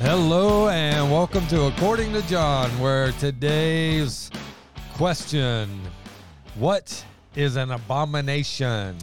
Hello and welcome to According to John, where today's question What is an abomination?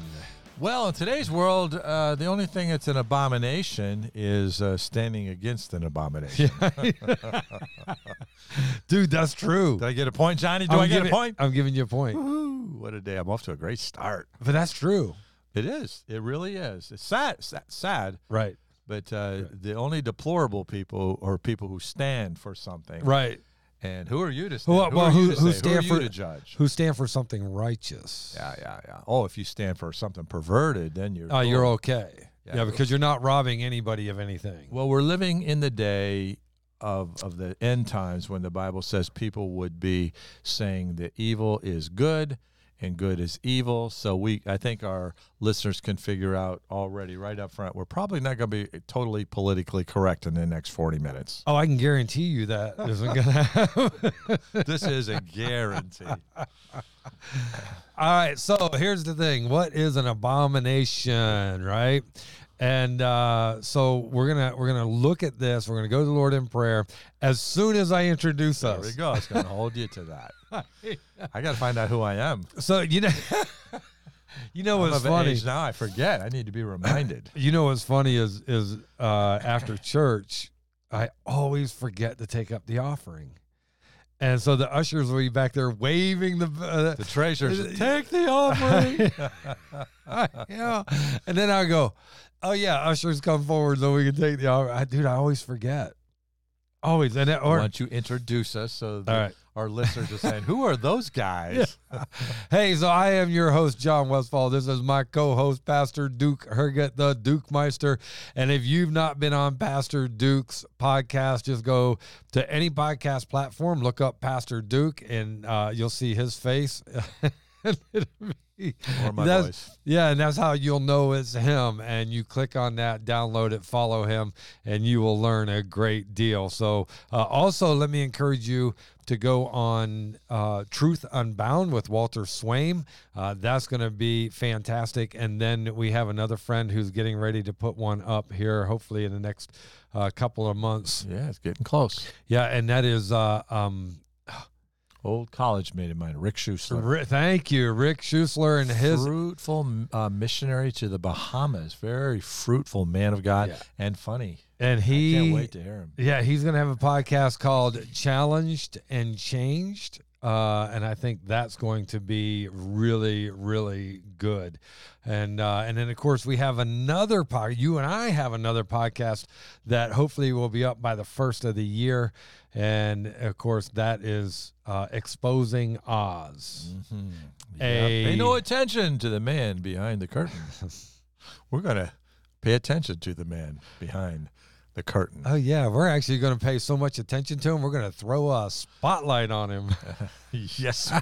Well, in today's world, uh, the only thing that's an abomination is uh, standing against an abomination. Dude, that's true. Did I get a point, Johnny? Do I'm I get giving- a point? I'm giving you a point. Woo, what a day. I'm off to a great start. But that's true. It is. It really is. It's sad, sad, sad Right. But uh, the only deplorable people are people who stand for something. Right. And who are you to stand? Well, who well, are who- you to who stand who are you for- to judge? Who stand for something righteous. Yeah, yeah, yeah. Oh, if you stand for something perverted, then you're Uh, you're okay. Yeah. Yeah, because you're not robbing anybody of anything. Well, we're living in the day of of the end times when the Bible says people would be saying that evil is good and good is evil. So we I think our listeners can figure out already right up front we're probably not going to be totally politically correct in the next 40 minutes. Oh, I can guarantee you that isn't going to happen. this is a guarantee. All right, so here's the thing. What is an abomination, right? And uh, so we're gonna we're gonna look at this. We're gonna go to the Lord in prayer as soon as I introduce us. There we go. It's to hold you to that. I got to find out who I am. So you know, you know I'm what's funny. now. I forget. I need to be reminded. You know what's funny is is uh, after church, I always forget to take up the offering, and so the ushers will be back there waving the. Uh, The treasures take the offering. yeah, and then I go, "Oh yeah, ushers come forward so we can take the offering." I, dude, I always forget, always. And it, Why don't you introduce us so that right. our listeners are saying, "Who are those guys?" hey, so I am your host, John Westfall. This is my co-host, Pastor Duke Herget, the Duke Meister. And if you've not been on Pastor Duke's podcast, just go to any podcast platform, look up Pastor Duke, and uh, you'll see his face. Or my That's- voice. Yeah, and that's how you'll know it's him. And you click on that, download it, follow him, and you will learn a great deal. So, uh, also, let me encourage you to go on uh, Truth Unbound with Walter Swaim. Uh, that's going to be fantastic. And then we have another friend who's getting ready to put one up here, hopefully in the next uh, couple of months. Yeah, it's getting close. Yeah, and that is. Uh, um, Old college mate of mine, Rick Schussler. Ri- thank you, Rick Schusler, and his fruitful uh, missionary to the Bahamas. Very fruitful man of God Yeah. and funny. and I he can't wait to hear him. Yeah, he's going to have a podcast called Challenged and Changed. Uh, and I think that's going to be really, really good. And uh, and then of course we have another pod. You and I have another podcast that hopefully will be up by the first of the year. And of course that is uh, exposing Oz. Mhm. A- Pay no attention to the man behind the curtain. We're gonna pay attention to the man behind the curtain. Oh yeah, we're actually going to pay so much attention to him. We're going to throw a spotlight on him. yes,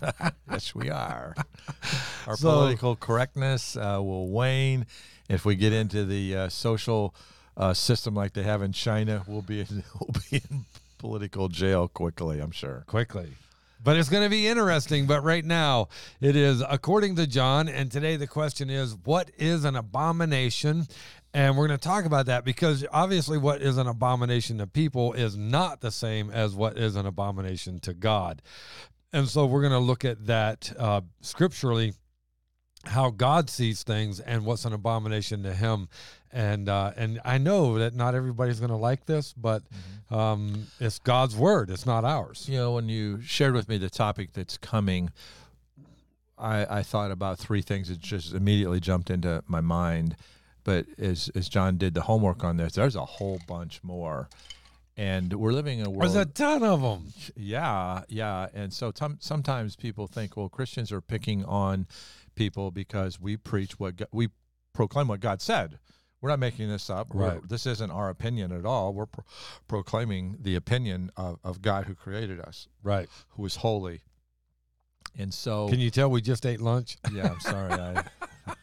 yes, we are. Our So- political correctness uh, will wane if we get into the uh, social uh, system like they have in China. We'll be in, we'll be in political jail quickly. I'm sure. quickly. But it's going to be interesting. But right now, it is according to John. And today, the question is what is an abomination? And we're going to talk about that because obviously, what is an abomination to people is not the same as what is an abomination to God. And so, we're going to look at that uh, scripturally how God sees things and what's an abomination to Him, and uh, and I know that not everybody's going to like this, but um, it's God's word; it's not ours. You know, when you shared with me the topic that's coming, I, I thought about three things that just immediately jumped into my mind. But as as John did the homework on this, there's a whole bunch more. And we're living in a world. There's a ton of them. Yeah, yeah. And so tom- sometimes people think, well, Christians are picking on people because we preach what God, we proclaim what God said. We're not making this up. We're- Right. This isn't our opinion at all. We're pro- proclaiming the opinion of, of God who created us, Right. who is holy. And so, Can you tell we just ate lunch? yeah, I'm sorry. I,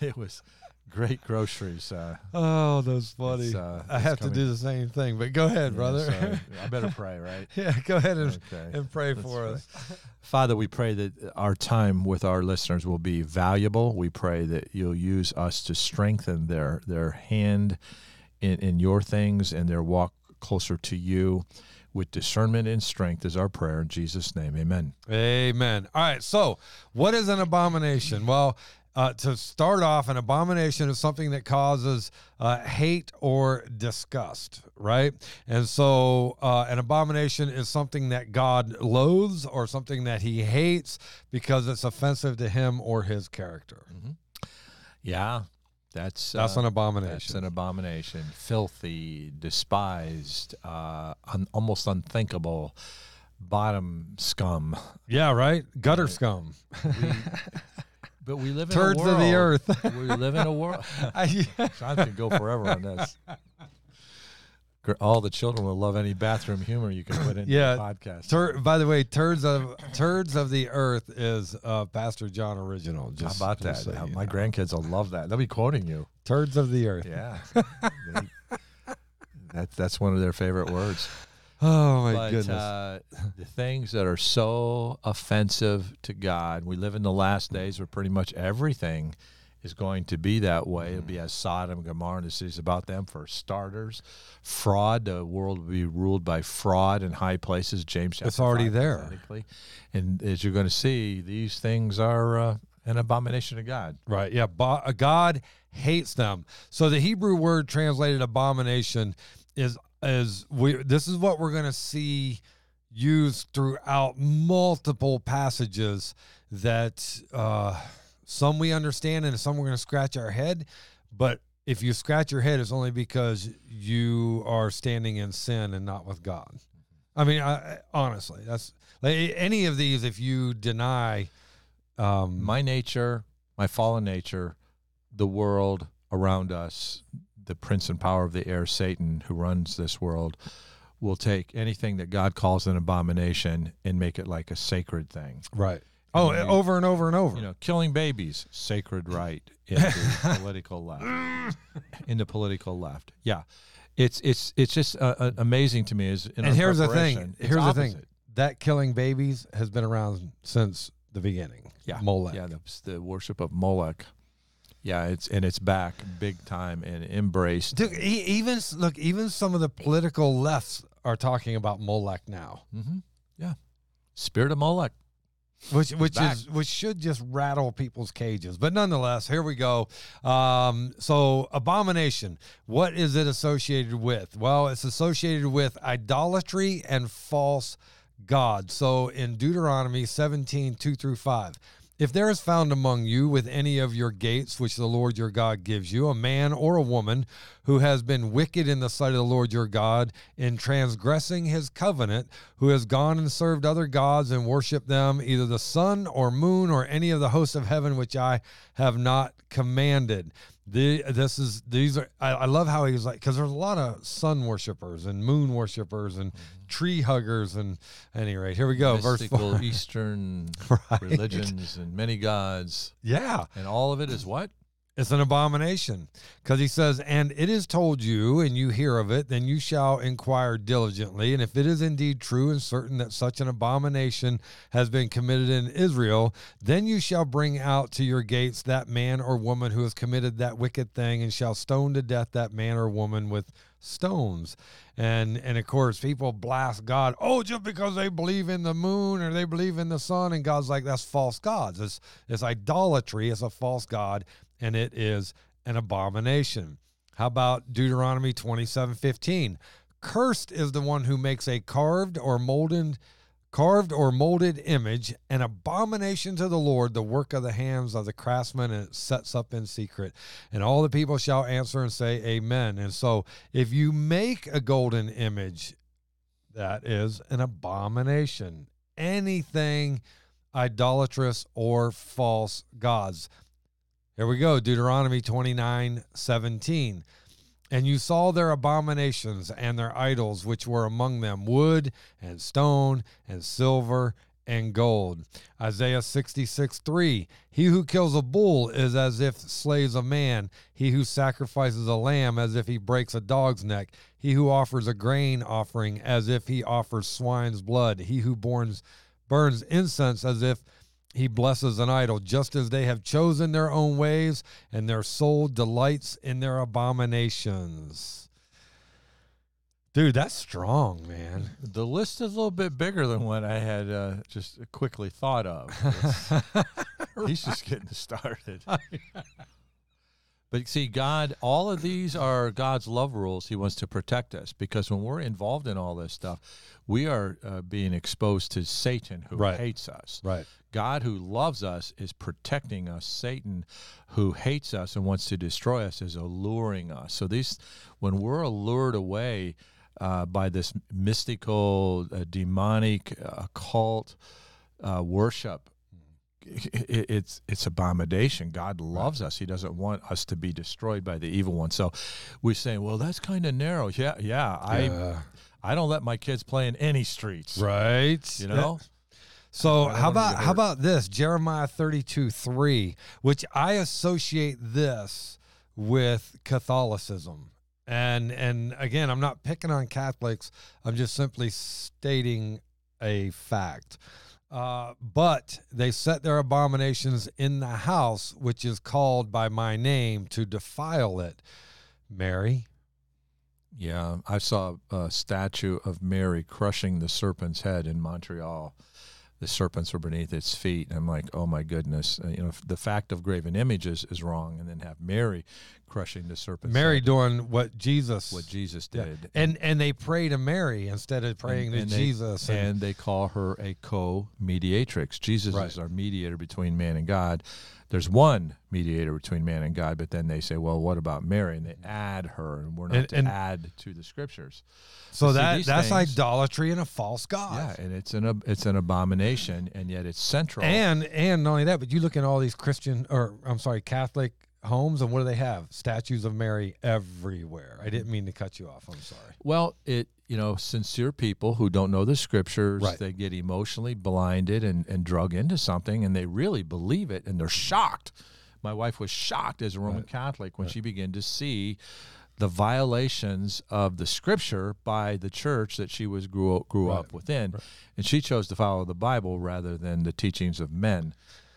it was great groceries. Uh, Oh, that's funny. Uh, I have coming. to do the same thing, but go ahead, yeah, brother. so I better pray, right? yeah, go ahead and, Okay. and pray That's for right. us. Father, we pray that our time with our listeners will be valuable. We pray that you'll use us to strengthen their their hand in, in your things and their walk closer to you with discernment and strength is our prayer in Jesus' name. Amen. Amen. All right. So, what is an abomination? Well, uh, to start off, an abomination is something that causes uh, hate or disgust, right? And so, uh, an abomination is something that God loathes or something that he hates because it's offensive to him or his character. Yeah, that's That's uh, an abomination. That's an abomination. Filthy, despised, uh, un- almost unthinkable, bottom scum. yeah, right? Gutter scum. We, but we live in Turds a world. Turds of the earth. we live in a world. I- Sean can go forever on this. All the children will love any bathroom humor you can put in Yeah, the podcast. Tur- by the way, turds of turds of the earth is uh, Pastor John original. How Just about that? so My know. grandkids will love that. They'll be quoting you. turds of the earth. Yeah. They- that's that's one of their favorite words. Oh my but goodness. uh, the things that are so offensive to God, we live in the last days where pretty much everything is going to be that way. It'll be as Sodom and Gomorrah and the cities about them for starters. Fraud, the world will be ruled by fraud in high places. James It's already there. And as you're going to see, these things are uh, an abomination to God. Right. Yeah. Uh, God hates them. So the Hebrew word translated abomination is is we. This is what we're going to see used throughout multiple passages that uh, some we understand and some we're going to scratch our head. But if you scratch your head, it's only because you are standing in sin and not with God. I mean, I, honestly, that's like any of these. If you deny, um, my nature, my fallen nature, the world around us, the prince and power of the air, Satan, who runs this world, will take anything that God calls an abomination and make it like a sacred thing. Right. Oh, over and over and over. You know, killing babies, sacred right in the political left. In the political left, yeah, it's it's it's just uh, uh, amazing to me. Is in and here's the thing. Here's the thing. That killing babies has been around since the beginning. Yeah, Molech. Yeah, the, the worship of Molech. Yeah, it's and it's back big time and embraced. Dude, even look, even some of the political lefts are talking about Molech now, Mm-hmm. Yeah, spirit of Molech. which which back. is which should just rattle people's cages. But nonetheless, here we go. Um, so abomination, what is it associated with? Well, it's associated with idolatry and false gods. So in Deuteronomy 17, 2 through 5. If there is found among you with any of your gates, which the Lord your God gives you, a man or a woman who has been wicked in the sight of the Lord your God in transgressing his covenant, who has gone and served other gods and worshiped them, either the sun or moon or any of the hosts of heaven, which I have not commanded. The, this is these are I, I love how he was like because there's a lot of sun worshipers and moon worshipers and mm-hmm. tree huggers and any rate here we go verse mystical four. Eastern Right. religions and many gods, yeah and all of it is what? It's an abomination. Because he says, And it is told you, and you hear of it, then you shall inquire diligently. And if it is indeed true and certain that such an abomination has been committed in Israel, then you shall bring out to your gates that man or woman who has committed that wicked thing, and shall stone to death that man or woman with stones. And and of course, people blast God. Oh, just because they believe in the moon or they believe in the sun, and God's like that's false gods. It's it's idolatry. It's a false god, and it is an abomination. How about Deuteronomy twenty seven fifteen? Cursed is the one who makes a carved or molded carved or molded image, an abomination to the Lord, the work of the hands of the craftsman, and it sets up in secret. And all the people shall answer and say, Amen. And so, if you make a golden image, that is an abomination. Anything idolatrous or false gods. Here we go Deuteronomy 29 17. And you saw their abominations and their idols, which were among them wood and stone and silver and gold. Isaiah 66 3. He who kills a bull is as if slays a man. He who sacrifices a lamb as if he breaks a dog's neck. He who offers a grain offering as if he offers swine's blood. He who burns, burns incense as if he blesses an idol, just as they have chosen their own ways, and their soul delights in their abominations. Dude, that's strong, man. The list is a little bit bigger than what I had uh, just quickly thought of. He's just getting started. But see, God, all of these are God's love rules. He wants to protect us because when we're involved in all this stuff, we are uh, being exposed to Satan who Right. hates us. Right. God who loves us is protecting us. Satan who hates us and wants to destroy us is alluring us. So these, when we're allured away uh, by this mystical, uh, demonic, uh, occult uh, worship, it's it's abomination. God loves us. He doesn't want us to be destroyed by the evil one. So we're saying, well, that's kind of narrow. Yeah, yeah. I Yeah. I don't let my kids play in any streets. right. You know. So how want 'em to about how about this Jeremiah thirty two three, which I associate this with Catholicism, and and again I'm not picking on Catholics. I'm just simply stating a fact. Uh, but they set their abominations in the house, which is called by my name, to defile it. Mary, Yeah, I saw a statue of Mary crushing the serpent's head in Montreal. The serpents were beneath its feet. And I'm like, oh my goodness. Uh, you know, the fact of graven images is wrong. And then have Mary crushing the serpent. Mary doing what Jesus what Jesus Yeah. did. and and they pray to Mary instead of praying and, to and they- Jesus. and- and they call her a co-mediatrix. Jesus Right. is our mediator between man and God. There's one mediator between man and God, but then they say, well, what about Mary? And they mm. add her, and we're not And- to and- add to the scriptures. so that that's things- idolatry and a false god. Yeah, and it's an it's an abomination, and yet it's central. And and not only that, but you look at all these Christian or I'm sorry, Catholic homes, and what do they have? Statues of Mary everywhere. I didn't mean to cut you off. I'm sorry. well, it you know sincere people who don't know the scriptures, Right. they get emotionally blinded and and drug into something, and they really believe it, and they're shocked. My wife was shocked as a Roman Right. Catholic when she began to see the violations of the scripture by the church that she was grew grew Right. up within, Right. and she chose to follow the Bible rather than the teachings of men.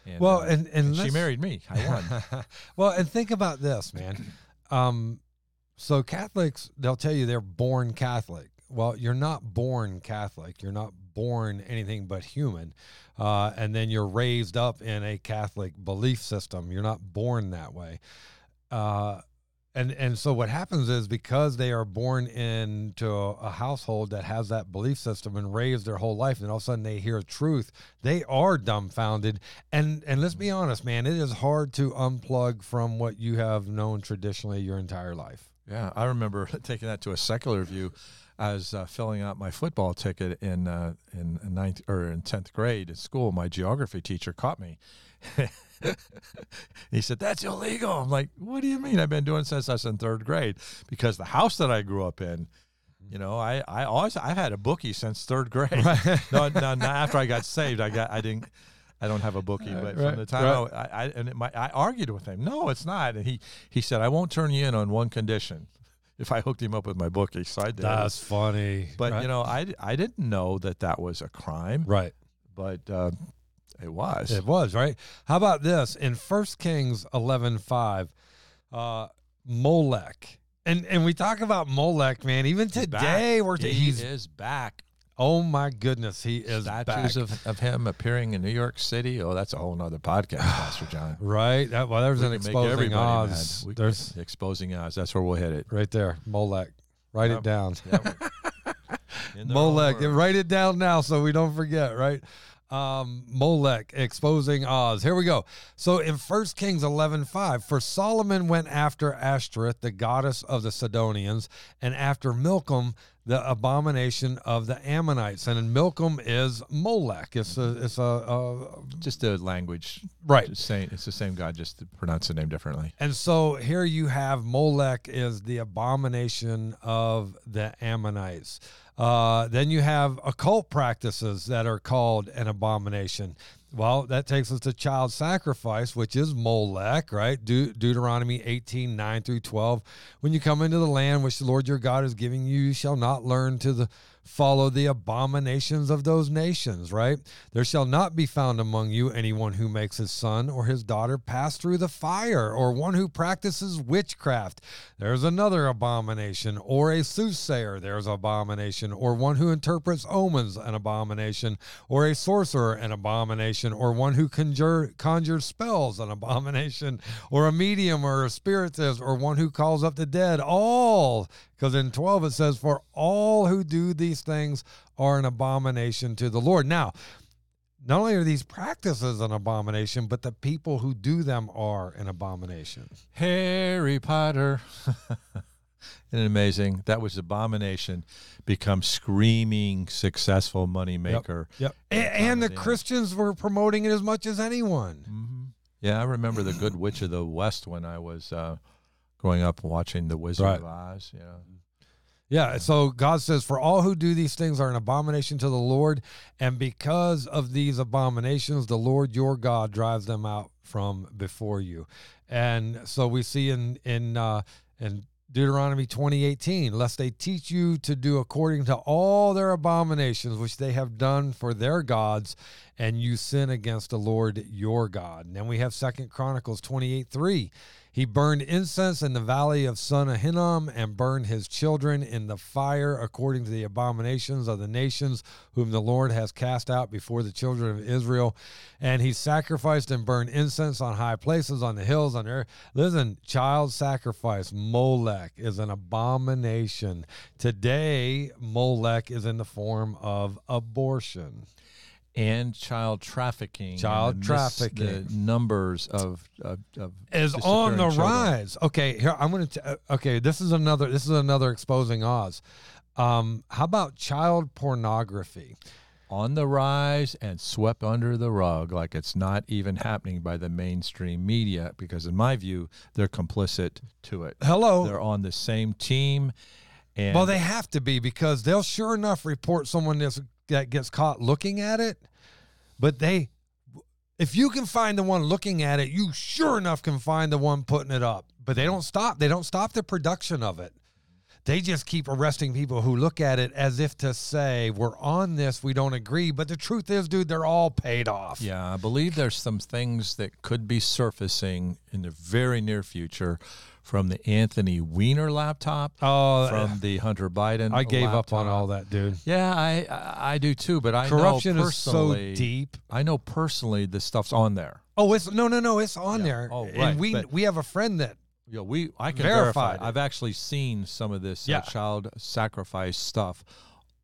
And, Well, uh, and and, and she married me. I won. well, and think about this, man. Um, so Catholics, they'll tell you they're born Catholic. Well, you're not born Catholic. You're not born anything but human. Uh, and then you're raised up in a Catholic belief system. You're not born that way. Uh, and and so what happens is because they are born into a, household that has that belief system and raised their whole life, and all of a sudden they hear truth, they are dumbfounded. And and let's be honest, man, it is hard to unplug from what you have known traditionally your entire life. Yeah, I remember taking that to a secular view. I was uh, filling out my football ticket in uh, in ninth or in tenth grade at school. My geography teacher caught me. he said, "That's illegal." I'm like, "What do you mean? I've been doing it since I was in third grade." Because the house that I grew up in, you know, I I always I've had a bookie since third grade. no, no, not after I got saved. I got I didn't. I don't have a bookie, but Right, from the time right. I, I, I and it, my, I argued with him. No, it's not. And he he said, "I won't turn you in on one condition." If I hooked him up with my bookie, so I did. That's funny. but right? you know, I, I didn't know that that was a crime, right. but uh, it was. It was, right? How about this? In First Kings eleven five, uh, Molech. And and we talk about Molech, man. Even He's back. today, we're he he's is back. oh my goodness, he is Statues back. of, of him appearing in New York City. Oh, that's a whole nother podcast, Pastor John. right. That, well, there's We an exposing Oz. There's exposing Oz. That's where we'll hit it. right there, Molech. Write Yep. it down. Yeah, we- in their own Molech. Write it down now so we don't forget, right? Um, Molech exposing Oz. Here we go. So in 1 Kings 11:5, for Solomon went after Ashtoreth, the goddess of the Sidonians, and after Milcom, the abomination of the Ammonites. And Milcom is Molech. It's a it's a, a Just a language. right. Just saying, it's the same God, just to pronounce the name differently. And so here you have Molech is the abomination of the Ammonites. Uh, then you have occult practices that are called an abomination. Well, that takes us to child sacrifice, which is Molech, right? De- Deuteronomy 18, 9 through 12. When you come into the land which the Lord your God is giving you, you shall not learn to the follow the abominations of those nations, right? There shall not be found among you anyone who makes his son or his daughter pass through the fire, or one who practices witchcraft. There's another abomination, or a soothsayer, there's abomination, or one who interprets omens, an abomination, or a sorcerer, an abomination, or one who conjure, conjures spells, an abomination, or a medium, or a spiritist, or one who calls up the dead. All, because in 12 it says, For all who do these things are an abomination to the Lord. Now, not only are these practices an abomination, but the people who do them are an abomination. Harry Potter. Isn't it amazing? That was abomination become screaming successful money moneymaker. Yep. And, and the Christians were promoting it as much as anyone. Mm-hmm. Yeah, I remember the Good Witch of the West when I was uh, growing up watching The Wizard Right. of Oz. Yeah. Yeah. So God says, For all who do these things are an abomination to the Lord. And because of these abominations, the Lord your God drives them out from before you. And so we see in, in, uh, in Deuteronomy 2018, lest they teach you to do according to all their abominations which they have done for their gods, and you sin against the Lord your God. And then we have Second Chronicles 28 3. He burned incense in the valley of Son of Hinnom and burned his children in the fire according to the abominations of the nations whom the Lord has cast out before the children of Israel. And he sacrificed and burned incense on high places, on the hills, on earth. Listen, child sacrifice, Molech, is an abomination. Today, Molech is in the form of abortion. And child trafficking. Child the mis- trafficking. The numbers of, of, of is on the children. rise. Okay, here I'm going to. Okay, this is another. This is another exposing Oz. Um, how about child pornography? on the rise and swept under the rug like it's not even happening by the mainstream media because in my view they're complicit to it Hello. they're on the same team and Well, they have to be because they'll sure enough report someone that's, that gets caught looking at it. But they, if you can find the one looking at it, you sure enough can find the one putting it up. But they don't stop. They don't stop the production of it. They just keep arresting people who look at it as if to say, "We're on this. We don't agree." But the truth is, dude, they're all paid off. yeah i believe there's some things that could be surfacing in the very near future from the anthony weiner laptop Oh, from the hunter biden I gave up on all that, dude. yeah i i, do too but i Corruption is so deep. i know personally the stuff's on there Oh, it's no, no, no. It's on Yeah. there. Oh, right, And we but- we have a friend that Yeah, we I can Verified verify. it. I've actually seen some of this Yeah. uh, child sacrifice stuff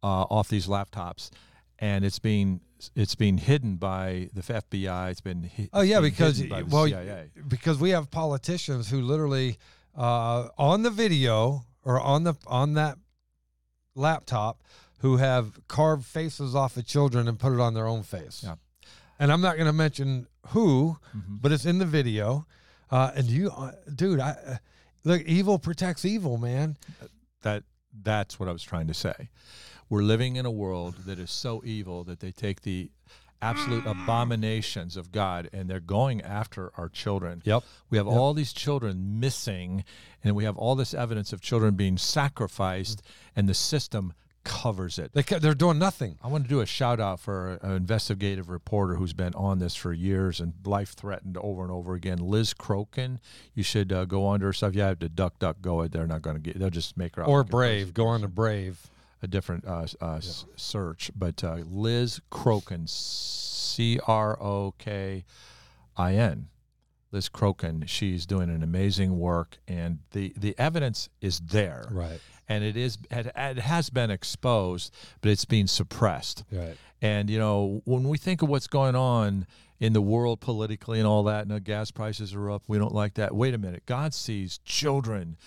uh, off these laptops, and it's being it's being hidden by the FBI. It's been hi- Oh yeah, because hidden by the well, CIA. because we have politicians who literally uh, on the video or on the on that laptop who have carved faces off of children and put it on their own face. Yeah. And I'm not going to mention who, Mhm. but it's in the video. Uh, and you, uh, dude, I uh, look. Evil protects evil, man. That that's what I was trying to say. We're living in a world that is so evil that they take the absolute abominations of God and they're going after our children. Yep. We have all these children missing, and we have all this evidence of children being sacrificed, and the system covers it. They ca- they're doing nothing. I want to do a shout out for an investigative reporter who's been on this for years and life threatened over and over again. Liz Crokin. You should uh, go on to her stuff. You have to duck, duck, go it. They're not going to get. They'll just make her out Or brave. Go on to brave. A different uh, uh, s- search. But uh, Liz Crokin, C R O K I N. Liz Crokin. She's doing an amazing work, and the the evidence is there Right. and it is it, it has been exposed, but it's being suppressed. Right. And you know, when we think of what's going on in the world politically and all that, and the gas prices are up, we don't like that. Wait a minute, God sees children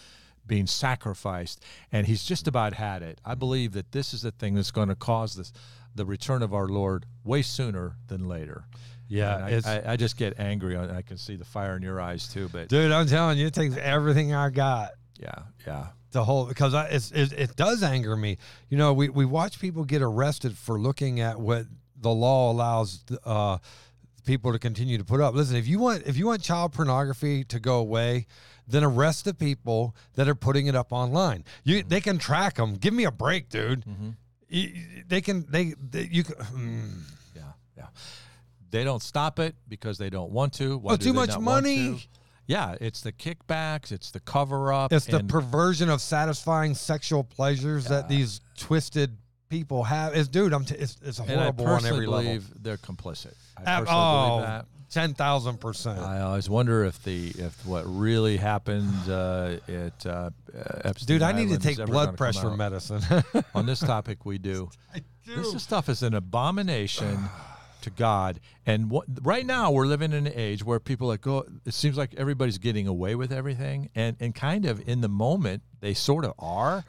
being sacrificed, and He's just about had it. I believe that this is the thing that's going to cause this, the return of our Lord way sooner than later. Yeah. I, I, I just get angry. On, I can see the fire in your eyes too. But dude, I'm telling you, it takes everything I got. yeah, yeah, the whole because I, it's, it, it does anger me. You know, we, we watch people get arrested for looking at what the law allows uh, people to continue to put up. Listen, if you want if you want child pornography to go away, then arrest the people that are putting it up online. You they can track them. Give me a break, dude. y- y- they can they, they you can. mm. Yeah, yeah. They don't stop it because they don't want to. Why Oh, too much money. to? Yeah, it's the kickbacks, it's the cover up. It's the perversion of satisfying sexual pleasures that these twisted people have. It's dude, I'm t- it's, it's and I horrible on every level. they're complicit. I personally oh, believe that. Ten thousand percent. I always wonder if the if what really happened uh, at uh, Epstein Dude, I need to is take ever blood gonna come pressure out. medicine. On this topic, we do. This is stuff is an abomination to God. And what, right now, we're living in an age where people like go. It seems like everybody's getting away with everything, and and kind of in the moment they sort of are.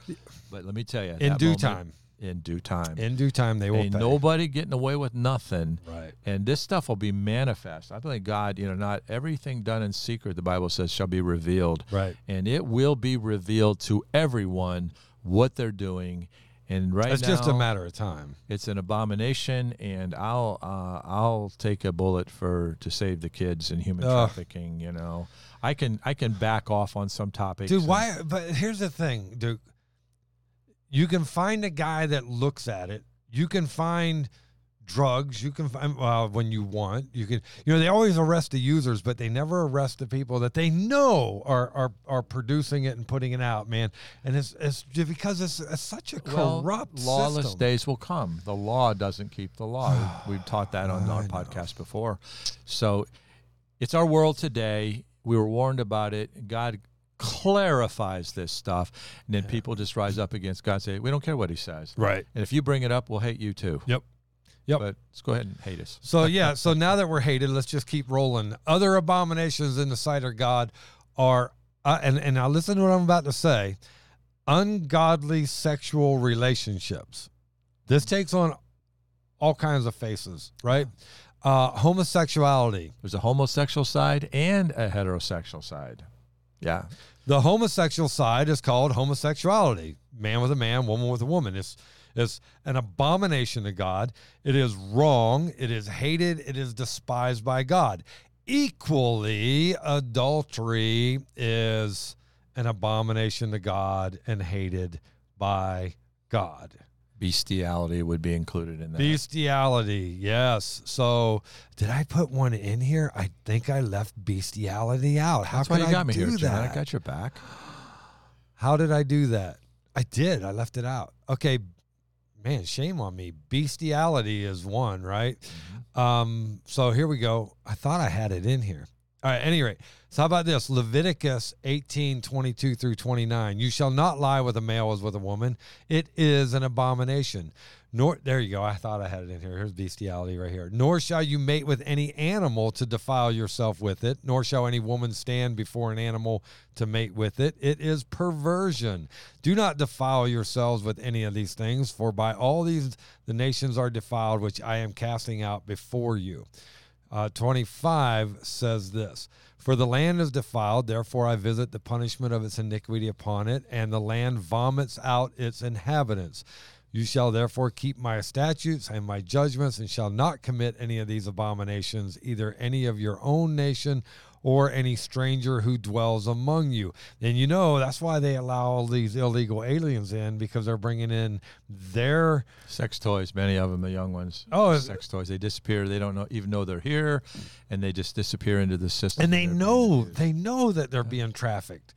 But let me tell you, In that due moment- time. In due time, In due time, they will ain't pay. nobody getting away with nothing. Right. And this stuff will be manifest. I believe God, you know, not everything done in secret, the Bible says, shall be revealed. Right. And it will be revealed to everyone what they're doing. And right It's now, just a matter of time. it's an abomination, and I'll uh, I'll take a bullet for to save the kids and human Ugh. trafficking. You know, I can I can back off on some topics. Dude, and- why? But here's the thing, dude. You can find a guy that looks at it. You can find drugs. You can find well when you want. You can. You know they always arrest the users, but they never arrest the people that they know are are, are producing it and putting it out, man. And it's it's because it's, it's such a Well, corrupt lawless system. days will come. The law doesn't keep the law. We've taught that on our podcast before. So it's our world today. We were warned about it. God clarifies this stuff, and then people just rise up against God and say, We don't care what he says. Right. And if you bring it up, we'll hate you too. Yep. Yep. But let's go ahead and hate us. So yeah, so now that we're hated, let's just keep rolling. Other abominations in the sight of God are, uh, and and now listen to what I'm about to say: ungodly sexual relationships. This takes on all kinds of faces, right? Uh, homosexuality. There's a homosexual side and a heterosexual side. Yeah. The homosexual side is called homosexuality. Man with a man, woman with a woman. It's it's an abomination to God. It is wrong. It is hated. It is despised by God. Equally, adultery is an abomination to God and hated by God. Bestiality would be included in that. Bestiality, yes. So, did I put one in here? I think I left bestiality out. How That's why could you I got me do here, that? I got your back. How did I do that? I did. I left it out. Okay, man, shame on me. Bestiality is one, right? Um, so here we go. I thought I had it in here. All right, any rate. So how about this? Leviticus 18, 22 through 29. You shall not lie with a male as with a woman. It is an abomination. Nor there you go. I thought I had it in here. Here's bestiality right here. Nor shall you mate with any animal to defile yourself with it, nor shall any woman stand before an animal to mate with it. It is perversion. Do not defile yourselves with any of these things, for by all these the nations are defiled, which I am casting out before you. Uh, 25 says this For the land is defiled, therefore I visit the punishment of its iniquity upon it, and the land vomits out its inhabitants. You shall therefore keep my statutes and my judgments, and shall not commit any of these abominations, either any of your own nation or any stranger who dwells among you. And you know, that's why they allow all these illegal aliens in, because they're bringing in their Sex toys, many of them, the young ones. Oh, sex toys. They disappear. They don't know, even know they're here, and they just disappear into the system. and they know they know that they're being trafficked.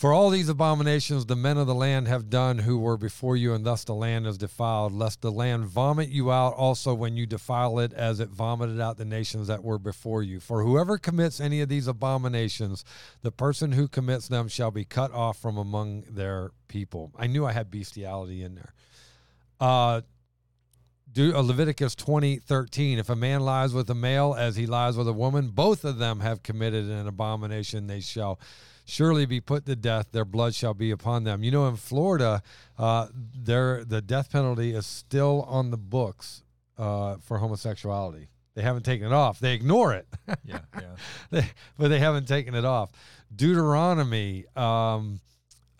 For all these abominations the men of the land have done who were before you, and thus the land is defiled, lest the land vomit you out also when you defile it, as it vomited out the nations that were before you. For whoever commits any of these abominations, the person who commits them shall be cut off from among their people. I knew I had bestiality in there. Uh, do, uh, Leviticus twenty thirteen. If a man lies with a male as he lies with a woman, both of them have committed an abomination. They shall surely be put to death. Their blood shall be upon them. You know, in Florida, uh, there the death penalty is still on the books uh, for homosexuality. They haven't taken it off. They ignore it. Yeah, yeah. they, but they haven't taken it off. Deuteronomy, um,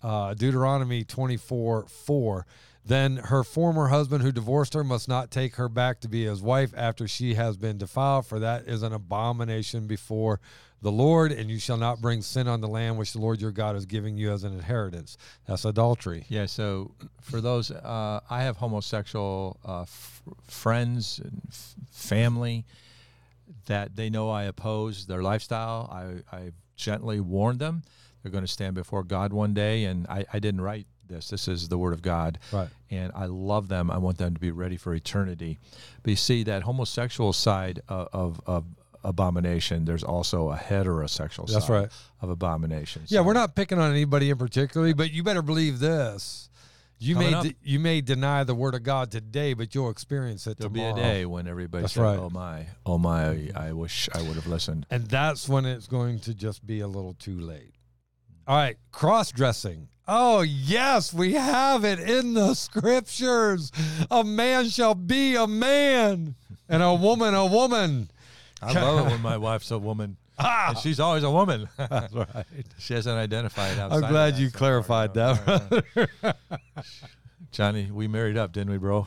uh, Deuteronomy 24 4. Then her former husband who divorced her must not take her back to be his wife after she has been defiled, for that is an abomination before the Lord, and you shall not bring sin on the land which the Lord your God is giving you as an inheritance. That's adultery. Yeah. So for those, uh, I have homosexual uh, f- friends and f- family that they know I oppose their lifestyle. I, I gently warned them they're going to stand before God one day, and I, I didn't write this. This is the Word of God, Right. and I love them. I want them to be ready for eternity. But you see that homosexual side of, of, of abomination. There's also a heterosexual That's side right. of abomination. Yeah, So- we're not picking on anybody in particular, but you better believe this. You Coming may de- you may deny the word of God today, but you'll experience it tomorrow. There'll tomorrow. be a day when everybody That's right. "Oh my, oh my, I wish I would have listened." And that's when it's going to just be a little too late. All right, cross dressing. Oh, yes, we have it in the scriptures. A man shall be a man, and a woman a woman. I love it when my wife's a woman, Ah, and she's always a woman. that's right. she hasn't identified. I'm outside of glad you so clarified that. Johnny. We married up, didn't we, bro?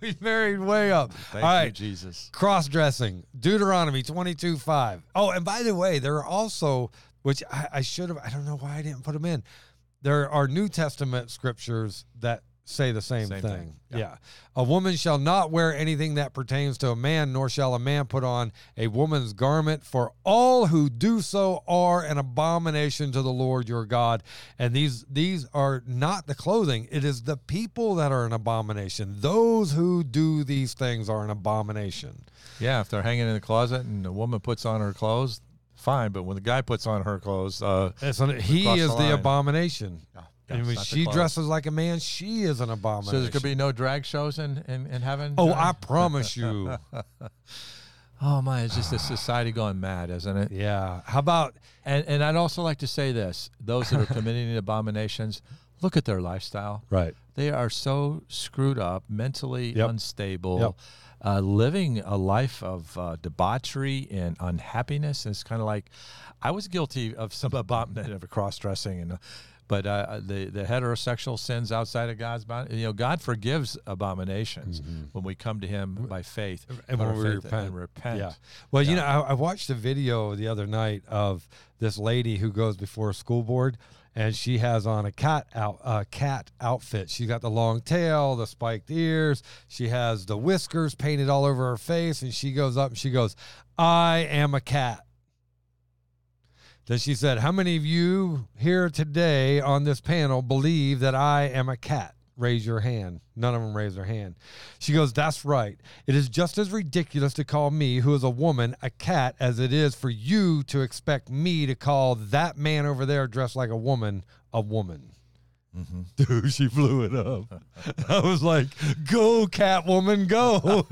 we married way up. Thank All you, Jesus. cross dressing. Deuteronomy 22 5. Oh, and by the way, there are also, which I, I should have, I don't know why I didn't put them in. There are New Testament scriptures that say the same, Same thing. thing, Yeah. yeah. A woman shall not wear anything that pertains to a man, nor shall a man put on a woman's garment, for all who do so are an abomination to the Lord your God. And these these are not the clothing, it is the people that are an abomination. Those who do these things are an abomination. Yeah, if they're hanging in the closet and the woman puts on her clothes, fine. But when the guy puts on her clothes, uh, an, he is the the, abomination. yeah, and when she dresses like a man, she is an abomination. so there could be no drag shows in in, in heaven. Oh, I promise you. oh my, it's just a society going mad, isn't it? yeah. How about And and I'd also like to say this: those that are committing abominations, look at their lifestyle. right? They are so screwed up, mentally Yep. unstable, Yep. uh, living a life of uh, debauchery and unhappiness. It's kind of like I was guilty of some abomination of cross dressing and. Uh, But uh, the the heterosexual sins outside of God's bound, you know, God forgives abominations when we come to Him by faith Mm-hmm. And when we faith repent. and repent. Yeah. Well, you know, I, I watched a video the other night of this lady who goes before a school board, and she has on a cat out uh, cat outfit. She got the long tail, the spiked ears. She has the whiskers painted all over her face, and she goes up and she goes, "I am a cat." Then she said, How many of you here today on this panel believe that I am a cat? Raise your hand. None of them raise their hand. She goes, That's right. It is just as ridiculous to call me, who is a woman, a cat, as it is for you to expect me to call that man over there dressed like a woman a woman. Dude, she blew it up. I was like, Go, Catwoman, go.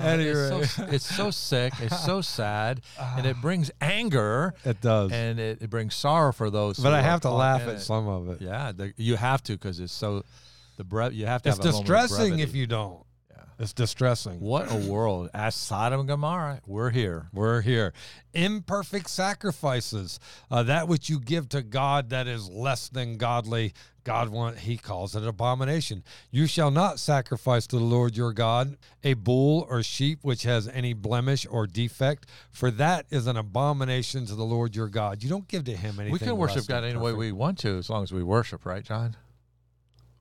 anyway, Uh, It's so, it's so sick. It's so sad, and it brings anger, it does. and it, it brings sorrow for those. but I have to laugh at it. some of it. Yeah, the, you have to because it's so the breath. You have to. It's have a moment of distressing if you don't. Yeah. It's distressing. What a world! Ask Sodom and Gomorrah. We're here. We're here. Imperfect sacrifices. Uh, that which you give to God that is less than godly. God want he calls it an abomination. You shall not sacrifice to the Lord your God a bull or sheep which has any blemish or defect, for that is an abomination to the Lord your God. You don't give to him anything. we can worship less God any way we want to, as long as we worship, right, John?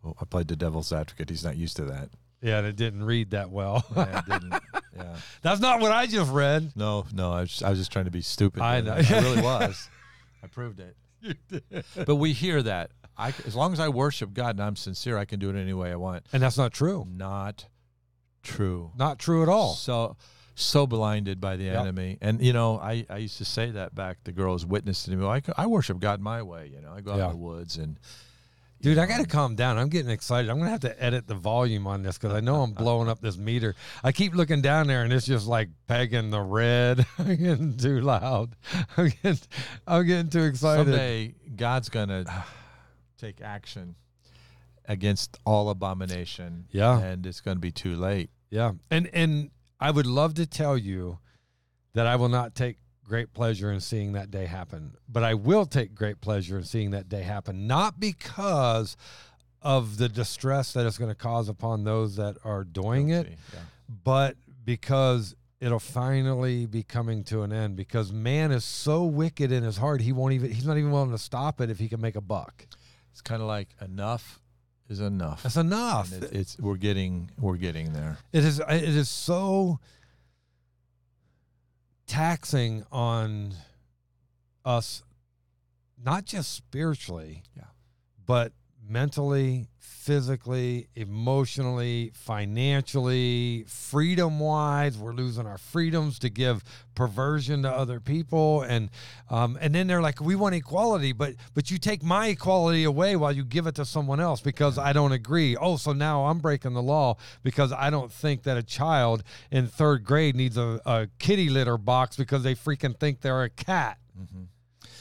Oh, I played the devil's advocate. He's not used to that. Yeah, and it didn't read that well. Yeah, I didn't. Yeah. That's not what I just read. No, no. I was, just, I was just trying to be stupid. I know. I really was. I proved it. You did. But we hear that. I, as long as I worship God and I'm sincere, I can do it any way I want. And that's not true. Not true. Not true at all. So so blinded by the Yep. enemy. And you know, I, I used to say that back. The girls witnessed to me. I, I worship God my way. You know, I go out Yeah. in the woods and Dude, I got to calm down. I'm getting excited. I'm going to have to edit the volume on this because I know I'm blowing up this meter. I keep looking down there and it's just like pegging the red. I'm getting too loud. I'm getting, I'm getting too excited. someday God's gonna take action against all abomination. Yeah. and it's gonna be too late. Yeah. And, and I would love to tell you that I will not take great pleasure in seeing that day happen, but I will take great pleasure in seeing that day happen, not because of the distress that it's going to cause upon those that are doing it. Yeah. but because it'll finally be coming to an end because man is so wicked in his heart he won't even he's not even willing to stop it if he can make a buck. It's kind of like enough is enough. That's enough. It, it's we're getting we're getting there. It is it is so taxing on us not just spiritually Yeah. but mentally physically emotionally financially freedom wise we're losing our freedoms to give perversion to other people. And um, and then they're like we want equality but but you take my equality away while you give it to someone else because i don't agree. Oh so now i'm breaking the law because i don't think that a child in third grade needs a, a kitty litter box because they freaking think they're a cat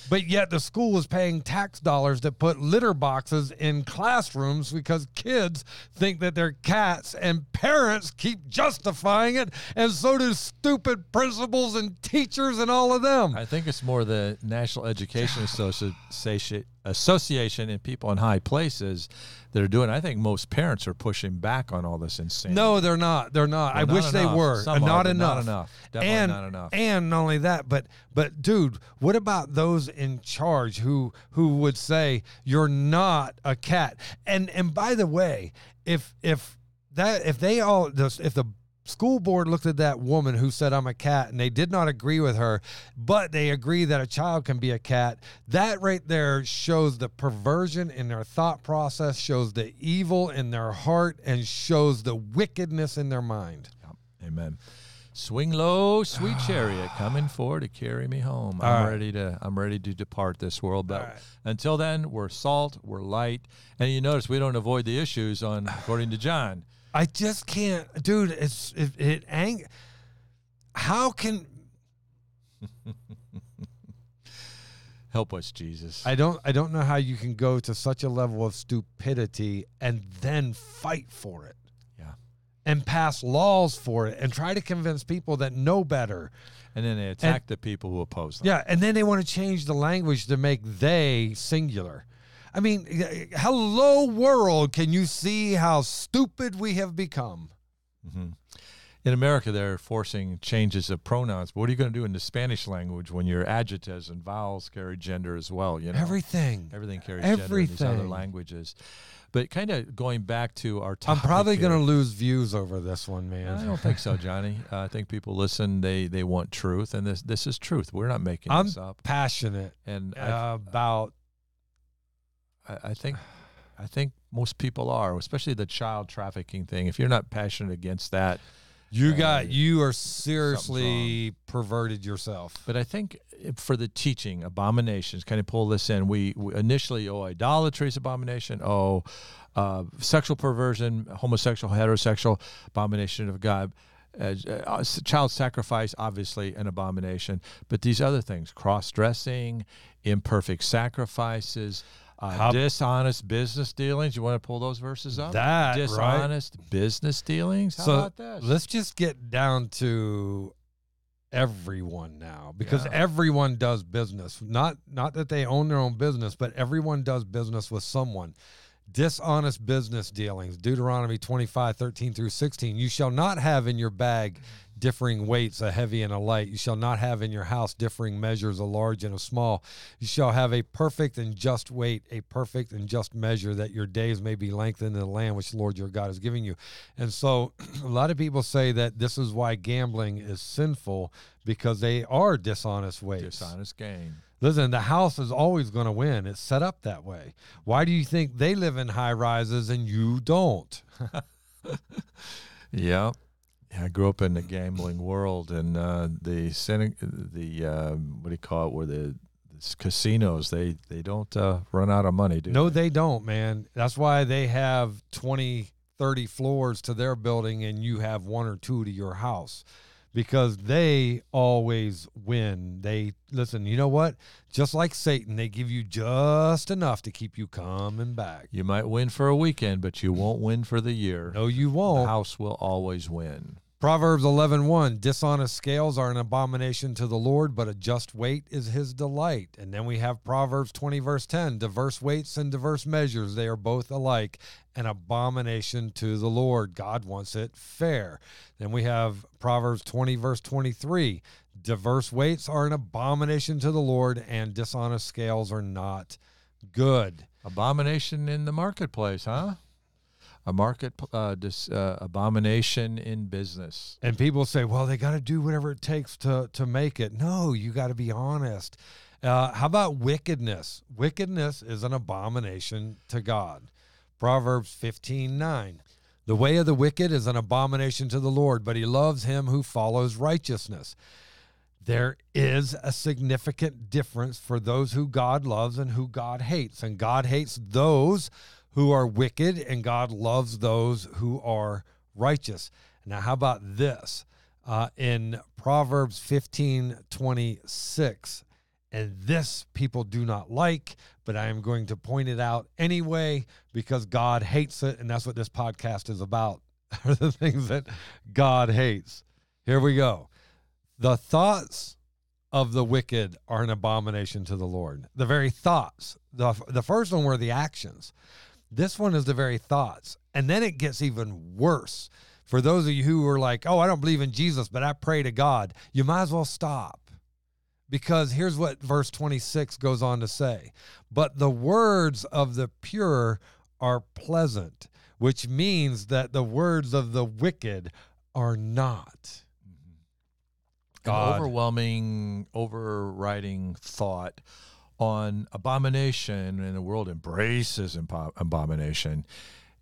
but yet the school is paying tax dollars to put litter boxes in classrooms because kids think that they're cats and parents keep justifying it and so do stupid principals and teachers and all of them. I think it's more the National Education Association association and people in high places that are doing. I think most parents are pushing back on all this insanity. No, they're not. They're not. I not wish they were. Some are, not, but enough. not enough. Definitely and, not enough. And not only that, but but dude, what about those in charge who who would say you're not a cat? And and by the way, if if that if they all if the school board looked at that woman who said I'm a cat and they did not agree with her, but they agree that a child can be a cat, that right there shows the perversion in their thought process, shows the evil in their heart, and shows the wickedness in their mind. Amen. Swing low, sweet chariot, coming for to carry me home. I'm right. ready to. I'm ready to depart this world. But right. until then, we're salt, we're light, and you notice we don't avoid the issues on according to John. I just can't, dude. It's it, it ang. How can Help us, Jesus. I don't I don't know how you can go to such a level of stupidity and then fight for it yeah. and pass laws for it and try to convince people that know better. And then they attack the people who oppose them. Yeah, and then they want to change the language to make they singular. I mean, hello world, can you see how stupid we have become? Mhm. In America, they're forcing changes of pronouns. But what are you going to do in the Spanish language when your adjectives and vowels carry gender as well? You know, Everything. everything carries gender in these other languages. But kind of going back to our topic, I'm probably going to lose views over this one, man. I don't think so, Johnny. Uh, I think people listen. They they want truth, and this this is truth. We're not making I'm this up. passionate And I, about I, I think I think most people are, especially the child trafficking thing. If you're not passionate against that, you Uh, got you are seriously perverted yourself. But I think for the teaching abominations, kind of pull this in. We, we initially, oh, idolatry is abomination. Oh, uh, sexual perversion, homosexual, heterosexual, abomination of God. Uh, uh, child sacrifice, obviously an abomination. But these other things, cross dressing, imperfect sacrifices, uh, How- dishonest business dealings. You want to pull those verses up? That, right? dishonest business dealings. How so about this? let's just get down to everyone now because Yeah. everyone does business. Not not that they own their own business, but everyone does business with someone. Dishonest business dealings. Deuteronomy 25, 13 through 16. You shall not have in your bag differing weights, a heavy and a light. You shall not have in your house differing measures, a large and a small. You shall have a perfect and just weight, a perfect and just measure, that your days may be lengthened in the land which the Lord your God is giving you. And so a lot of people say that this is why gambling is sinful because they are dishonest weights. dishonest gain. Listen, the house is always going to win. It's set up that way. Why do you think they live in high rises and you don't? Yeah. Yeah, I grew up in the gambling world, and uh, the the uh, what do you call it? Where the, the casinos they they don't uh, run out of money, do No, they? they don't, man. That's why they have 20, 30 floors to their building and you have one or two to your house because they always win. They listen, you know what? Just like Satan, they give you just enough to keep you coming back. You might win for a weekend, but you won't win for the year. No, you won't. house will always win. Proverbs 11:1 Dishonest scales are an abomination to the Lord, but a just weight is his delight. And then we have Proverbs 20 verse 10 Diverse weights and diverse measures, they are both alike an abomination to the Lord. God wants it fair. Then we have Proverbs 20 verse 23 Diverse weights are an abomination to the Lord, and dishonest scales are not good. Abomination in the marketplace, huh? A market uh, dis, uh, abomination in business. And people say, well, they got to do whatever it takes to to make it. No, you got to be honest. Uh, how about wickedness? Wickedness is an abomination to God. Proverbs 15 9. The way of the wicked is an abomination to the Lord, but he loves him who follows righteousness. There is a significant difference for those who God loves and who God hates. And God hates those who are wicked, and God loves those who are righteous. Now, how about this? Uh, in Proverbs 15 26, and this people do not like, but I am going to point it out anyway because God hates it, and that's what this podcast is about are the things that God hates. Here we go. The thoughts of the wicked are an abomination to the Lord. The very thoughts. The, the first one were the actions. This one is the very thoughts. And then it gets even worse. For those of you who are like, oh, I don't believe in Jesus, but I pray to God, you might as well stop. Because here's what verse 26 goes on to say But the words of the pure are pleasant, which means that the words of the wicked are not. God. An overwhelming, overriding thought on abomination and the world embraces abomination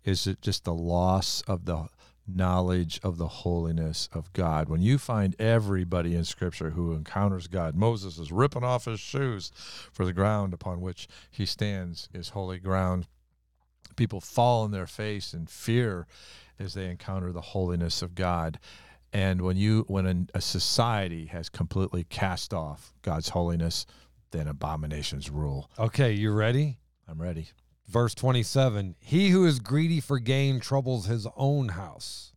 is it just the loss of the knowledge of the holiness of God. When you find everybody in Scripture who encounters God, Moses is ripping off his shoes for the ground upon which he stands is holy ground. People fall on their face in fear as they encounter the holiness of God. And when you when a society has completely cast off God's holiness, then abominations rule. Okay, you ready? I'm ready. Verse 27 He who is greedy for gain troubles his own house.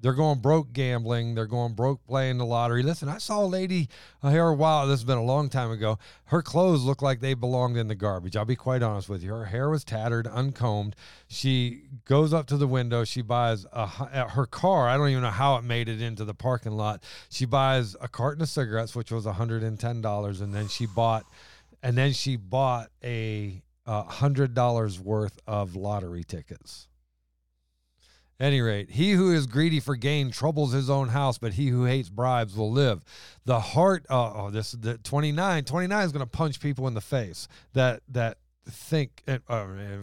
They're going broke gambling. They're going broke playing the lottery. Listen, I saw a lady uh, here a while. This has been a long time ago. Her clothes looked like they belonged in the garbage. I'll be quite honest with you. Her hair was tattered, uncombed. She goes up to the window. She buys a, uh, her car. I don't even know how it made it into the parking lot. She buys a carton of cigarettes, which was $110, and then she bought, and then she bought a uh, hundred dollars worth of lottery tickets any rate, he who is greedy for gain troubles his own house, but he who hates bribes will live. The heart, uh, oh, this the 29, 29 is going to punch people in the face that that think. Uh,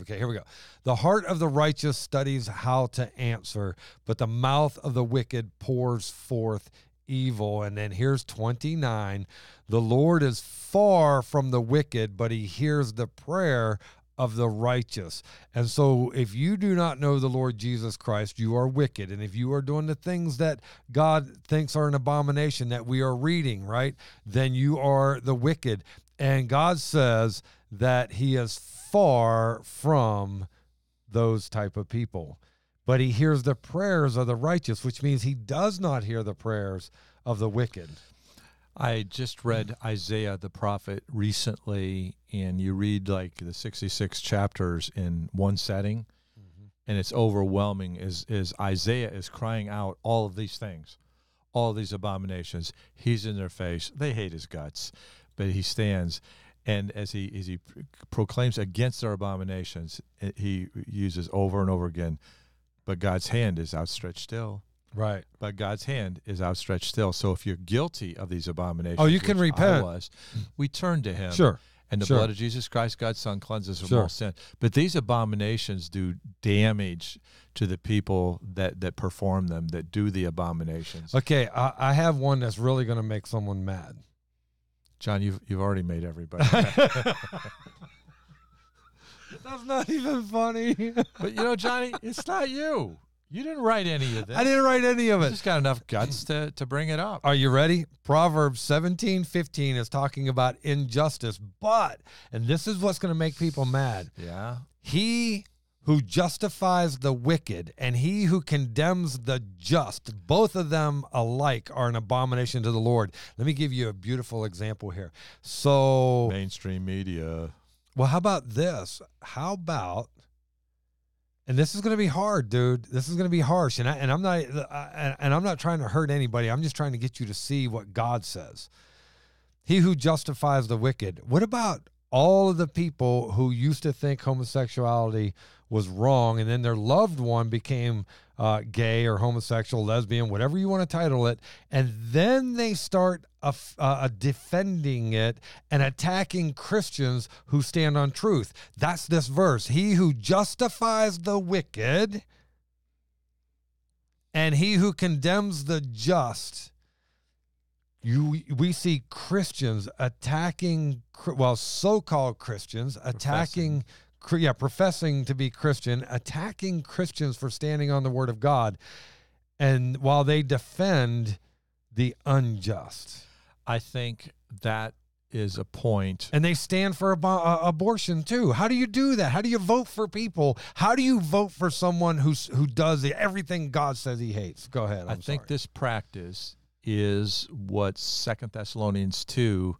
okay, here we go. The heart of the righteous studies how to answer, but the mouth of the wicked pours forth evil. And then here's 29. The Lord is far from the wicked, but he hears the prayer of the righteous. And so, if you do not know the Lord Jesus Christ, you are wicked. And if you are doing the things that God thinks are an abomination that we are reading, right, then you are the wicked. And God says that He is far from those type of people. But He hears the prayers of the righteous, which means He does not hear the prayers of the wicked. I just read Isaiah the prophet recently, and you read like the 66 chapters in one setting, mm-hmm. and it's overwhelming. Is is Isaiah is crying out all of these things, all these abominations. He's in their face. They hate his guts, but he stands, and as he as he proclaims against their abominations, he uses over and over again. But God's hand is outstretched still Right. But God's hand is outstretched still. So if you're guilty of these abominations, oh, you can repent. Was, we turn to Him. Sure. And the sure. blood of Jesus Christ, God's Son, cleanses from sure. all sin. But these abominations do damage to the people that that perform them, that do the abominations. Okay, I, I have one that's really going to make someone mad. John, you've you've already made everybody. That's not even funny. but you know, Johnny, it's not you. You didn't write any of this. I didn't write any of it. You just got enough guts to, to bring it up. Are you ready? Proverbs 17, 15 is talking about injustice, but, and this is what's going to make people mad. Yeah. He who justifies the wicked and he who condemns the just, both of them alike are an abomination to the Lord. Let me give you a beautiful example here. So, Mainstream media. well, how about this? How about and this is going to be hard, dude. This is going to be harsh, and I, and I'm not I, and I'm not trying to hurt anybody. I'm just trying to get you to see what God says. He who justifies the wicked. What about all of the people who used to think homosexuality was wrong, and then their loved one became uh, gay or homosexual, lesbian, whatever you want to title it, and then they start uh, uh, defending it and attacking Christians who stand on truth. That's this verse. He who justifies the wicked and he who condemns the just. You, we see Christians attacking, well, so-called Christians attacking yeah, professing to be Christian, attacking Christians for standing on the word of God, and while they defend the unjust. I think that is a point. And they stand for ab- uh, abortion too. How do you do that? How do you vote for people? How do you vote for someone who's who does the, everything God says he hates? Go ahead. I'm i think sorry. this practice is what Second Thessalonians two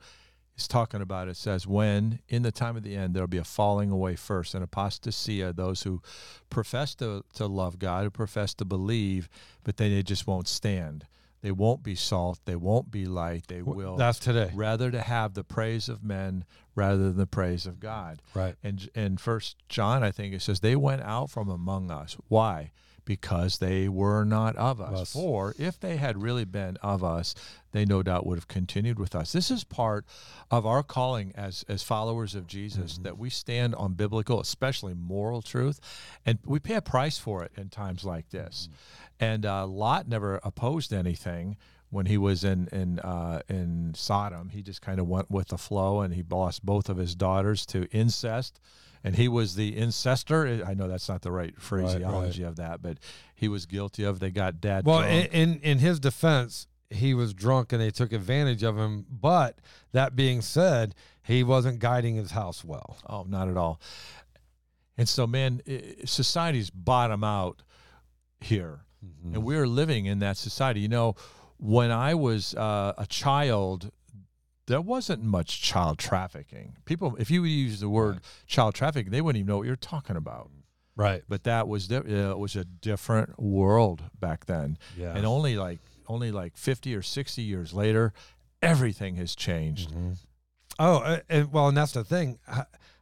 is talking about. It says, when in the time of the end, there'll be a falling away first, and apostasia, those who profess to, to love God, who profess to believe, but then they just won't stand. They won't be salt. They won't be light. They will. That's today. Rather to have the praise of men rather than the praise of God. Right. And in First John, I think it says they went out from among us. Why? Because they were not of us. us. For if they had really been of us, they no doubt would have continued with us. This is part of our calling as as followers of Jesus mm-hmm. that we stand on biblical, especially moral truth, and we pay a price for it in times like this. Mm-hmm. And uh, Lot never opposed anything when he was in in uh, in Sodom. He just kind of went with the flow, and he lost both of his daughters to incest and he was the incester. I know that's not the right phraseology right, right. of that, but he was guilty of. They got dad. Well, in, in in his defense, he was drunk and they took advantage of him. But that being said, he wasn't guiding his house well. Oh, not at all. And so, man, society's bottom out here, mm-hmm. and we're living in that society. You know, when I was uh, a child, there wasn't much child trafficking. People, if you would use the word right. child trafficking, they wouldn't even know what you're talking about. Right. But that was di- uh, it was a different world back then. Yeah. And only like only like 50 or 60 years later, everything has changed. Mm-hmm. Oh, and well, and that's the thing.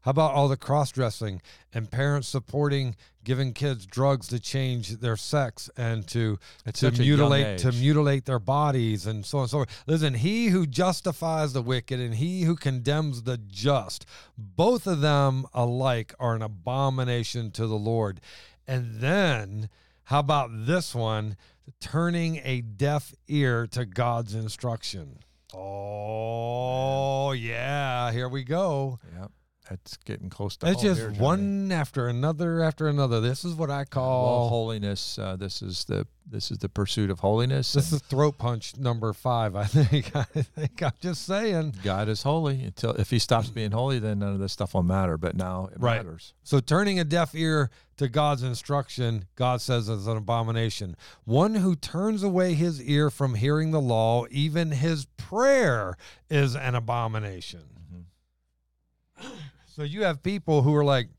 How about all the cross dressing and parents supporting giving kids drugs to change their sex and to to mutilate to mutilate their bodies and so on and so forth. Listen, he who justifies the wicked and he who condemns the just, both of them alike are an abomination to the Lord. And then how about this one? Turning a deaf ear to God's instruction. Oh, yeah, here we go. Yep that's getting close to. It's just one after another after another. This is what I call well, holiness. Uh, this is the this is the pursuit of holiness. This is throat punch number five. I think. I think I'm just saying. God is holy. Until if He stops being holy, then none of this stuff will matter. But now it right. matters. So turning a deaf ear to God's instruction, God says is an abomination. One who turns away his ear from hearing the law, even his prayer is an abomination. Mm-hmm. So you have people who are like,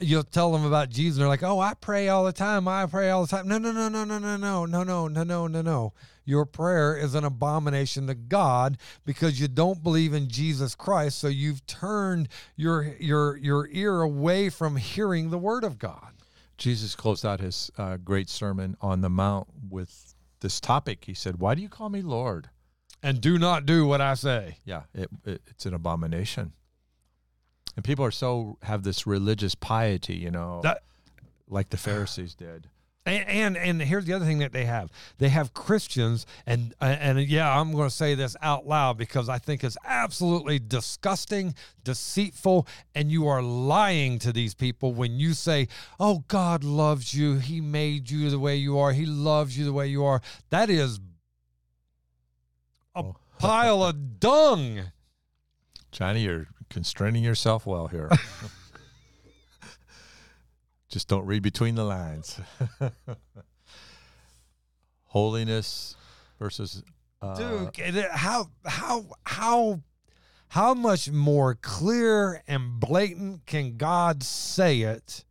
you'll tell them about Jesus, they're like, "Oh, I pray all the time. I pray all the time." No, no, no, no, no, no, no, no, no, no, no, no, no. Your prayer is an abomination to God because you don't believe in Jesus Christ. So you've turned your your your ear away from hearing the Word of God. Jesus closed out his uh, great sermon on the Mount with this topic. He said, "Why do you call me Lord?" And do not do what I say. Yeah, it, it, it's an abomination and people are so have this religious piety, you know, that, like the Pharisees did. And, and, and here's the other thing that they have. They have Christians, and uh, and yeah, I'm going to say this out loud because I think it's absolutely disgusting, deceitful, and you are lying to these people when you say, "Oh, God loves you. He made you the way you are. He loves you the way you are." That is a oh. pile of dung. Johnny, you're constraining yourself well here. Just don't read between the lines. Holiness versus uh, Dude, how how how how much more clear and blatant can God say it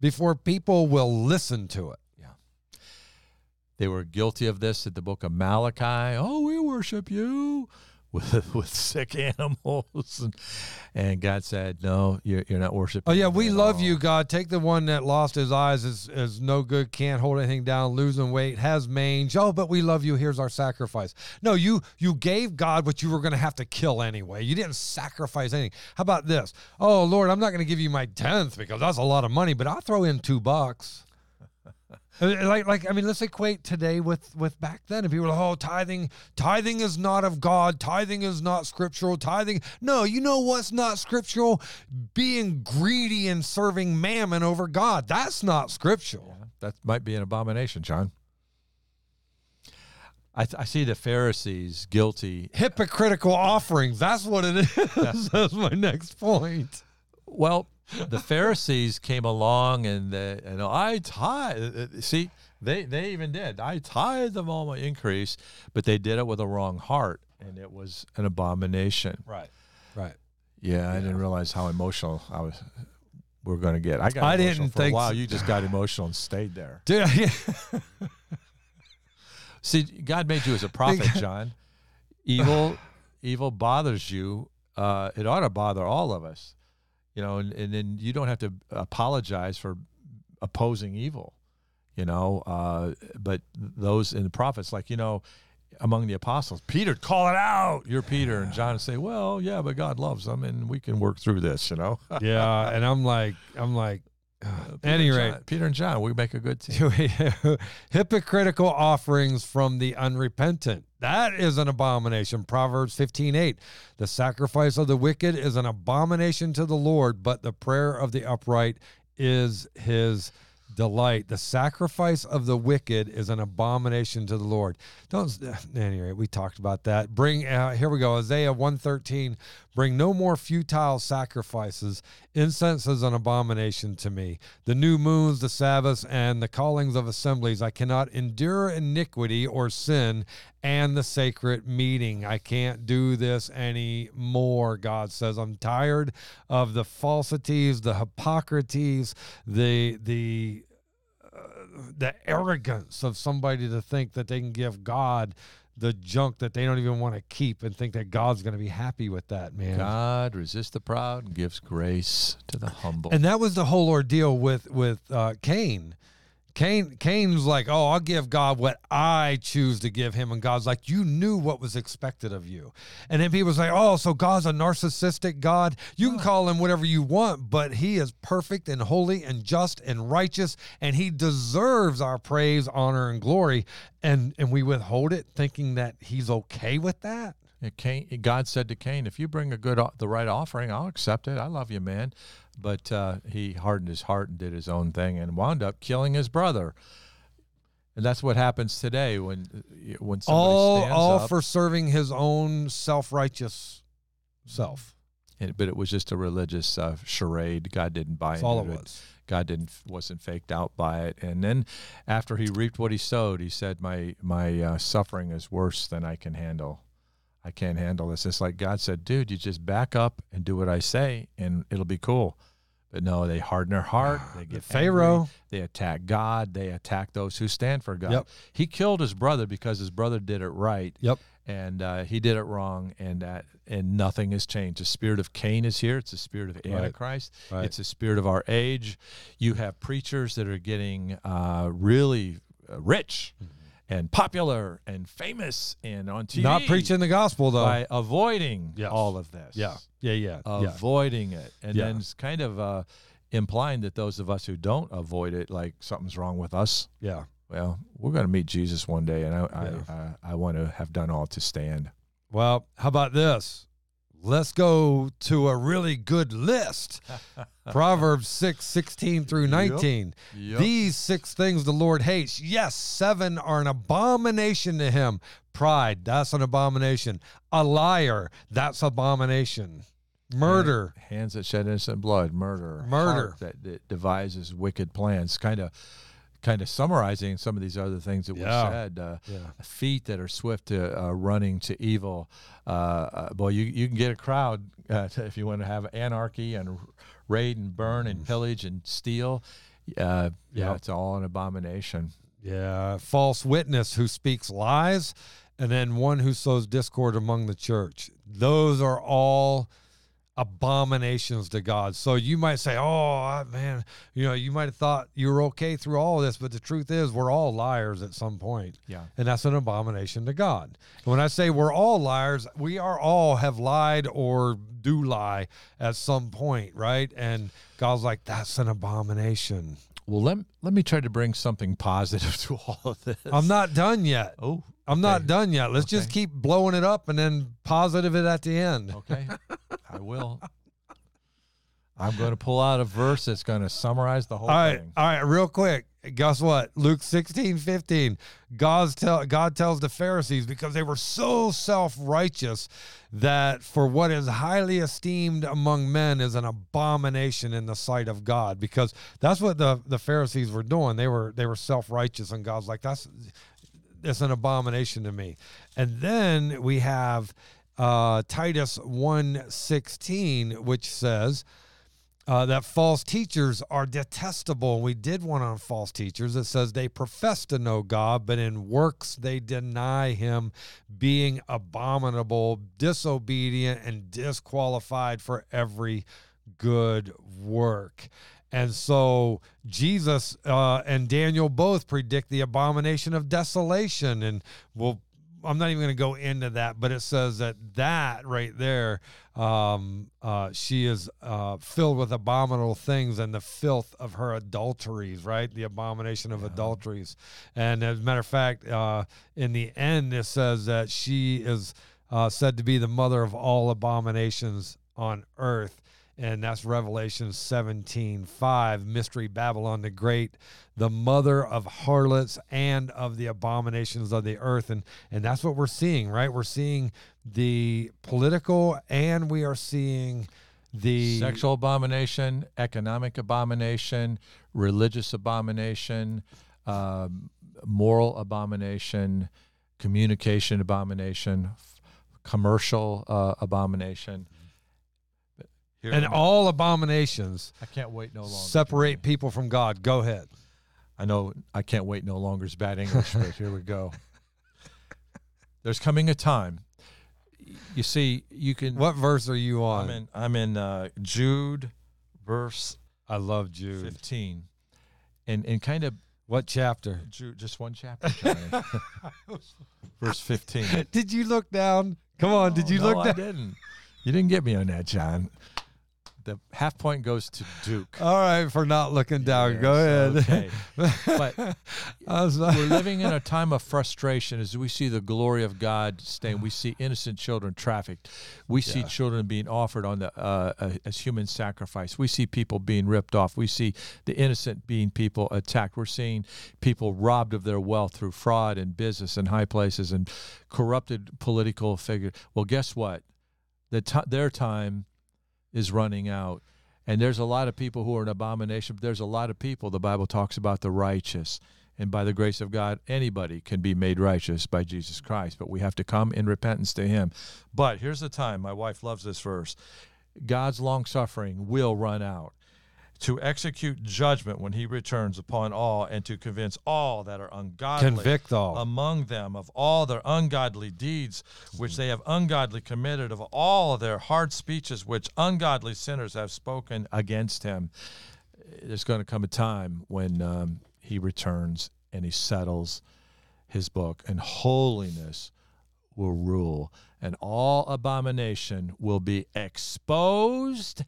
before people will listen to it? Yeah. They were guilty of this at the book of Malachi. Oh, we worship you with with sick animals, and, and God said, "No, you're, you're not worshiping." Oh yeah, we love all." you, God. Take the one that lost his eyes is is no good, can't hold anything down, losing weight, has mange. Oh, but we love you. Here's our sacrifice. No, you you gave God what you were going to have to kill anyway. You didn't sacrifice anything. How about this? Oh Lord, I'm not going to give you my tenth because that's a lot of money, but I'll throw in two bucks. Uh, like like I mean, let's equate today with with back then. And people are like, oh, tithing tithing is not of God. Tithing is not scriptural. Tithing, no. You know what's not scriptural? Being greedy and serving mammon over God. That's not scriptural. That might be an abomination, John. I, th- I see the Pharisees guilty. Hypocritical offerings. That's what it is. That's my next point. Well, the Pharisees came along and uh, and I tithe. uh, See, they they even did. I tithe of all my increase, but they did it with a wrong heart, and it was an abomination. Right. Right. Yeah, I didn't realize how emotional I was. We are going to get. I got. I didn't for think so. You just got emotional and stayed there. Dude, yeah. See, God made you as a prophet, John. Evil, evil bothers you. Uh, it ought to bother all of us, you know. And, and then you don't have to apologize for opposing evil, you know. Uh, but those in the prophets, like you know, among the apostles, Peter call it out. You're Peter, and John say, "Well, yeah, but God loves them, and we can work through this," you know. yeah. And I'm like, I'm like, uh, Peter any and rate. John- Peter and John, we make a good team. hypocritical offerings from the unrepentant. That is an abomination. Proverbs 15:8. The sacrifice of the wicked is an abomination to the Lord, but the prayer of the upright is his delight. The sacrifice of the wicked is an abomination to the Lord. Don't anyway, we talked about that. Bring uh, here we go. Isaiah 113. Bring no more futile sacrifices. Incense is an abomination to me. The new moons, the Sabbaths, and the callings of assemblies. I cannot endure iniquity or sin and the sacred meeting. I can't do this anymore, God says. I'm tired of the falsities, the hypocrisies, the the uh, the arrogance of somebody to think that they can give God the junk that they don't even want to keep and think that God's going to be happy with that, man. God resists the proud and gives grace to the humble. And that was the whole ordeal with with uh, Cain. Cain Cain's like, "Oh, I'll give God what I choose to give him," and God's like, "You knew what was expected of you." And then people say, "Oh, so God's a narcissistic God? You can call him whatever you want, but he is perfect and holy and just and righteous, and he deserves our praise, honor, and glory." And and we withhold it, thinking that he's okay with that. Yeah, Cain, God said to Cain, "If you bring a good, the right offering, I'll accept it. I love you, man." But uh, he hardened his heart and did his own thing, and wound up killing his brother. And that's what happens today when when somebody all stands all up. for serving his own self-righteous self. and- but it was just a religious uh, charade. God didn't buy That's into all it it. was. God didn't wasn't faked out by it. And then after he reaped what he sowed, he said, "My my uh, suffering is worse than I can handle. I can't handle this." It's like God said, "Dude, you just back up and do what I say, and it'll be cool." But no, they harden their heart. They get Pharaoh. angry, They attack God. They attack those who stand for God. Yep. He killed his brother because his brother did it right Yep. and uh, he did it wrong, and that and nothing has changed. The spirit of Cain is here. It's the spirit of Antichrist. Right. It's the spirit of our age. You have preachers that are getting uh, really uh, rich and popular and famous and on TV. Not preaching the gospel though. by avoiding Yes. all of this. yeah. Yeah. Yeah. yeah. avoiding it, and Yeah. then it's kind of uh, implying that those of us who don't avoid it, like something's wrong with us. Yeah. Well, we're going to meet Jesus one day, and I Yeah. I, I, I want to have done all to stand. Well, how about this? Let's go to a really good list. Proverbs 6, 16 through 19. Yep. These six things the Lord hates. Yes, seven are an abomination to him. Pride, that's an abomination. A liar, that's abomination. Murder. hands that shed innocent blood, murder, Murder. heart that, that devises wicked plans. Kind of, kind of summarizing some of these other things that Yeah. we said. Uh, Yeah. feet that are swift to uh, running to evil. Uh, uh, boy, you you can get a crowd uh, to- if you want to have anarchy and raid and burn and pillage and steal. Uh, yeah, Yep. it's all an abomination. Yeah. False witness who speaks lies, and then one who sows discord among the church. Those are all abominations to God. So you might say, "Oh, man, you know, you might have thought you were okay through all of this, but the truth is, we're all liars at some point." Yeah. and that's an abomination to God. And when I say we're all liars, we are all have lied or do lie at some point, right? And God's like, that's an abomination. Well, let let me try to bring something positive to all of this. I'm not done yet. Oh, I'm not okay. done yet. Let's just keep blowing it up and then positive it at the end. Okay, I will. I'm going to pull out a verse that's going to summarize the whole All right, thing. all right, real quick. Guess what? Luke 16, 15. God's tell, God tells the Pharisees because they were so self righteous that for what is highly esteemed among men is an abomination in the sight of God. Because that's what the, the Pharisees were doing. They were they were self righteous, and God's like, that's it's an abomination to me. And then we have uh, Titus 1:16, which says, uh, that false teachers are detestable. We did one on false teachers. It says they profess to know God, but in works they deny Him, being abominable, disobedient, and disqualified for every good work. And so Jesus uh, and Daniel both predict the abomination of desolation, and we'll I'm not even going to go into that, but it says that that right there, um, uh, she is uh, filled with abominable things and the filth of her adulteries, right? The abomination of adulteries. And as a matter of fact, uh, in the end, it says that she is uh, said to be the mother of all abominations on earth. And that's Revelation 17 5, Mystery Babylon the Great, the mother of harlots and of the abominations of the earth. And, and that's what we're seeing, right? We're seeing the political and we are seeing the Sexual abomination, economic abomination, religious abomination, um, moral abomination, communication abomination, f- commercial uh, abomination. But here- and all abominations I can't wait no longer. separate people from God. Go ahead. I know I can't wait no longer is bad English, but here we go. There's coming a time. You see, you can. What verse are you on? I'm in. I'm in uh, Jude, verse I love Jude. 15, and and kind of What chapter? Jude, just one chapter, Johnny. verse 15. Did you look down? Come on, did you no, look I down? didn't. You didn't get me on that, John. The half point goes to Duke. All right, for not looking down. Yes, Go ahead. okay. But I was like, we're living in a time of frustration as we see the glory of God staying. We see innocent children trafficked. We see children being offered on the uh, as human sacrifice. We see people being ripped off. We see the innocent being people attacked. We're seeing people robbed of their wealth through fraud and business and high places and corrupted political figures. Well, guess what? The ti their time is running out. And there's a lot of people who are an abomination, but there's a lot of people, the Bible talks about the righteous. And by the grace of God, anybody can be made righteous by Jesus Christ. But we have to come in repentance to Him. But here's the time. My wife loves this verse God's long suffering will run out to execute judgment when He returns upon all and to convince all that are ungodly convict all. among them of all their ungodly deeds which they have ungodly committed, of all their hard speeches which ungodly sinners have spoken against him. There's going to come a time when um, he returns and he settles his book, and holiness will rule, and all abomination will be exposed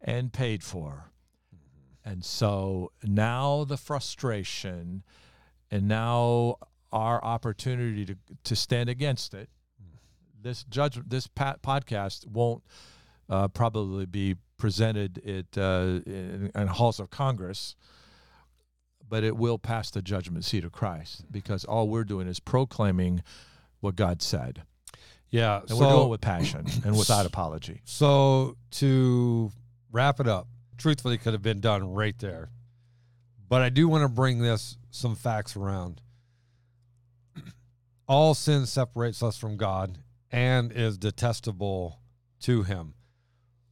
and paid for. And so now the frustration and now our opportunity to, to stand against it. This judge, this pa- podcast won't uh, probably be presented at uh, in, in halls of Congress, but it will pass the judgment seat of Christ because all we're doing is proclaiming what God said. Yeah. And so, we're doing it with passion and without apology. so to wrap it up, truthfully, could have been done right there. But I do want to bring this some facts around. All sin separates us from God and is detestable to him.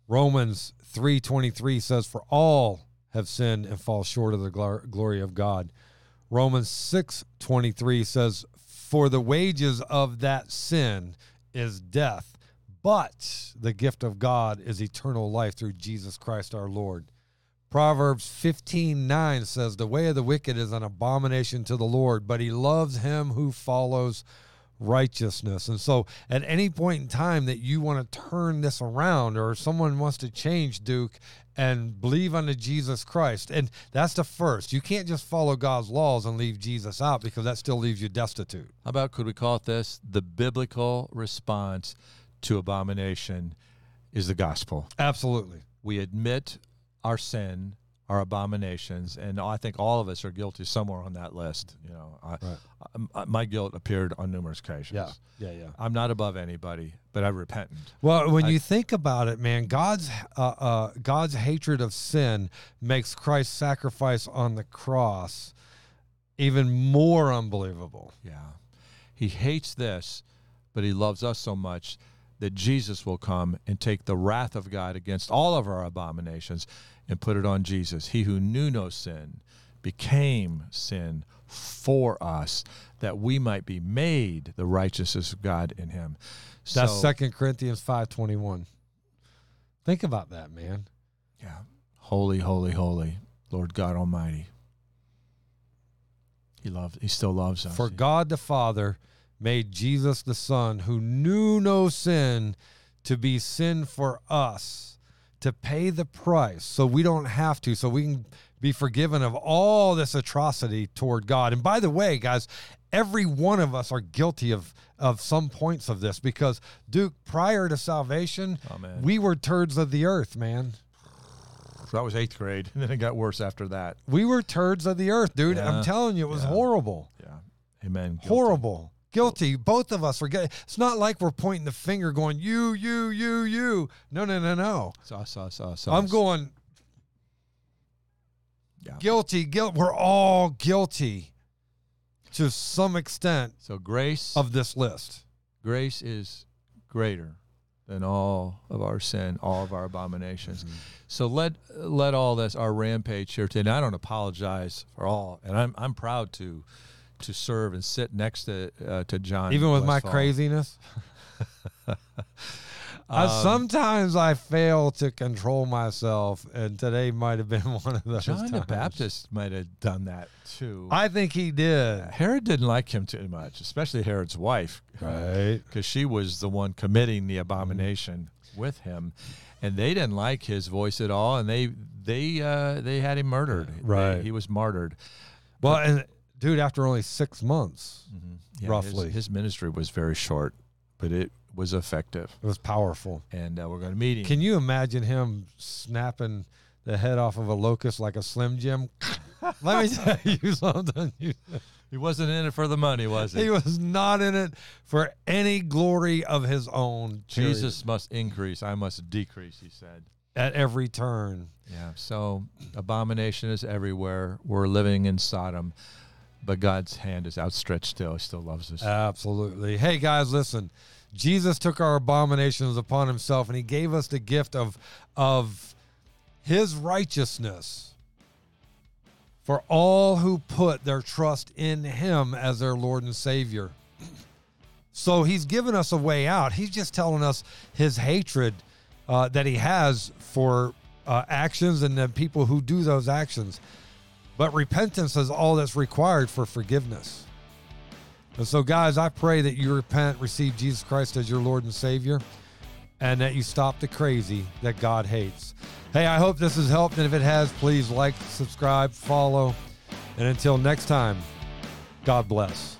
Romans 3:23 says for all have sinned and fall short of the glor- glory of God. Romans 6:23 says for the wages of that sin is death, but the gift of God is eternal life through Jesus Christ our Lord. Proverbs 15:9 says the way of the wicked is an abomination to the Lord, but he loves him who follows righteousness. And so at any point in time that you want to turn this around or someone wants to change Duke and believe unto Jesus Christ, and that's the first. You can't just follow God's laws and leave Jesus out because that still leaves you destitute. How about could we call it this? The biblical response to abomination is the gospel. Absolutely. We admit our sin, our abominations, and I think all of us are guilty somewhere on that list. You know, I, Right. I- my guilt appeared on numerous occasions. Yeah. Yeah, yeah. I'm not above anybody, but I'm repentant. Well, when I- you think about it, man, God's uh, uh, God's hatred of sin makes Christ's sacrifice on the cross even more unbelievable. Yeah. He hates this, but he loves us so much that Jesus will come and take the wrath of God against all of our abominations and put it on Jesus. He who knew no sin became sin for us that we might be made the righteousness of God in him. That's So- Second Corinthians five twenty one. Think about that, man. Yeah. Holy, holy, holy, Lord God Almighty. He loves he still loves us. For God the Father made Jesus the Son, who knew no sin, to be sin for us, to pay the price so we don't have to, so we can be forgiven of all this atrocity toward God. And by the way, guys, every one of us are guilty of of some points of this because Duke, prior to salvation, Amen. we were turds of the earth, man. that was eighth grade, and then it got worse after that. We were turds of the earth, dude. Yeah. I'm telling you, it was Yeah. horrible. Yeah. Amen. Guilty. horrible guilty both of us are guilty it's not like we're pointing the finger going you you you you no no no no Sauce, sauce, sauce, sauce. i'm going Yeah. guilty guilt we're all guilty to some extent So grace of this list grace is greater than all of our sin, all of our abominations. Mm-hmm. So let let all this our rampage here today. And I don't apologize for all, and I'm I'm proud to to serve and sit next to uh, to John. even with my Westfall. craziness I, Um, sometimes i fail to control myself and today might have been one of those John the. Baptist might have done that too. i think he did Herod didn't like him too much, especially Herod's wife. right because she was the one committing the abomination with him, and they didn't like his voice at all, and they they uh, they had him murdered. They- Right. he was martyred. well and dude after only six months Yeah, Roughly. his, ministry was very short, but it was effective. it was powerful And uh, we're going to meet him. Can you imagine him snapping the head off of a locust like a Slim Jim? Let me tell you something. He wasn't in it for the money, was he? He was not in it for any glory of his own. period. Jesus must increase, I must decrease. He said. at every turn. Yeah. So abomination is everywhere. We're living in Sodom, but God's hand is outstretched still. He still loves us. Absolutely. Hey guys, listen. Jesus took our abominations upon himself and he gave us the gift of of his righteousness for all who put their trust in him as their Lord and Savior. So he's given us a way out. He's just telling us his hatred uh, that he has for uh, actions and the people who do those actions. But repentance is all that's required for forgiveness. And so, guys, I pray that you repent, receive Jesus Christ as your Lord and Savior, and that you stop the crazy that God hates. Hey, I hope this has helped. And if it has, please like, subscribe, follow. And until next time, God bless.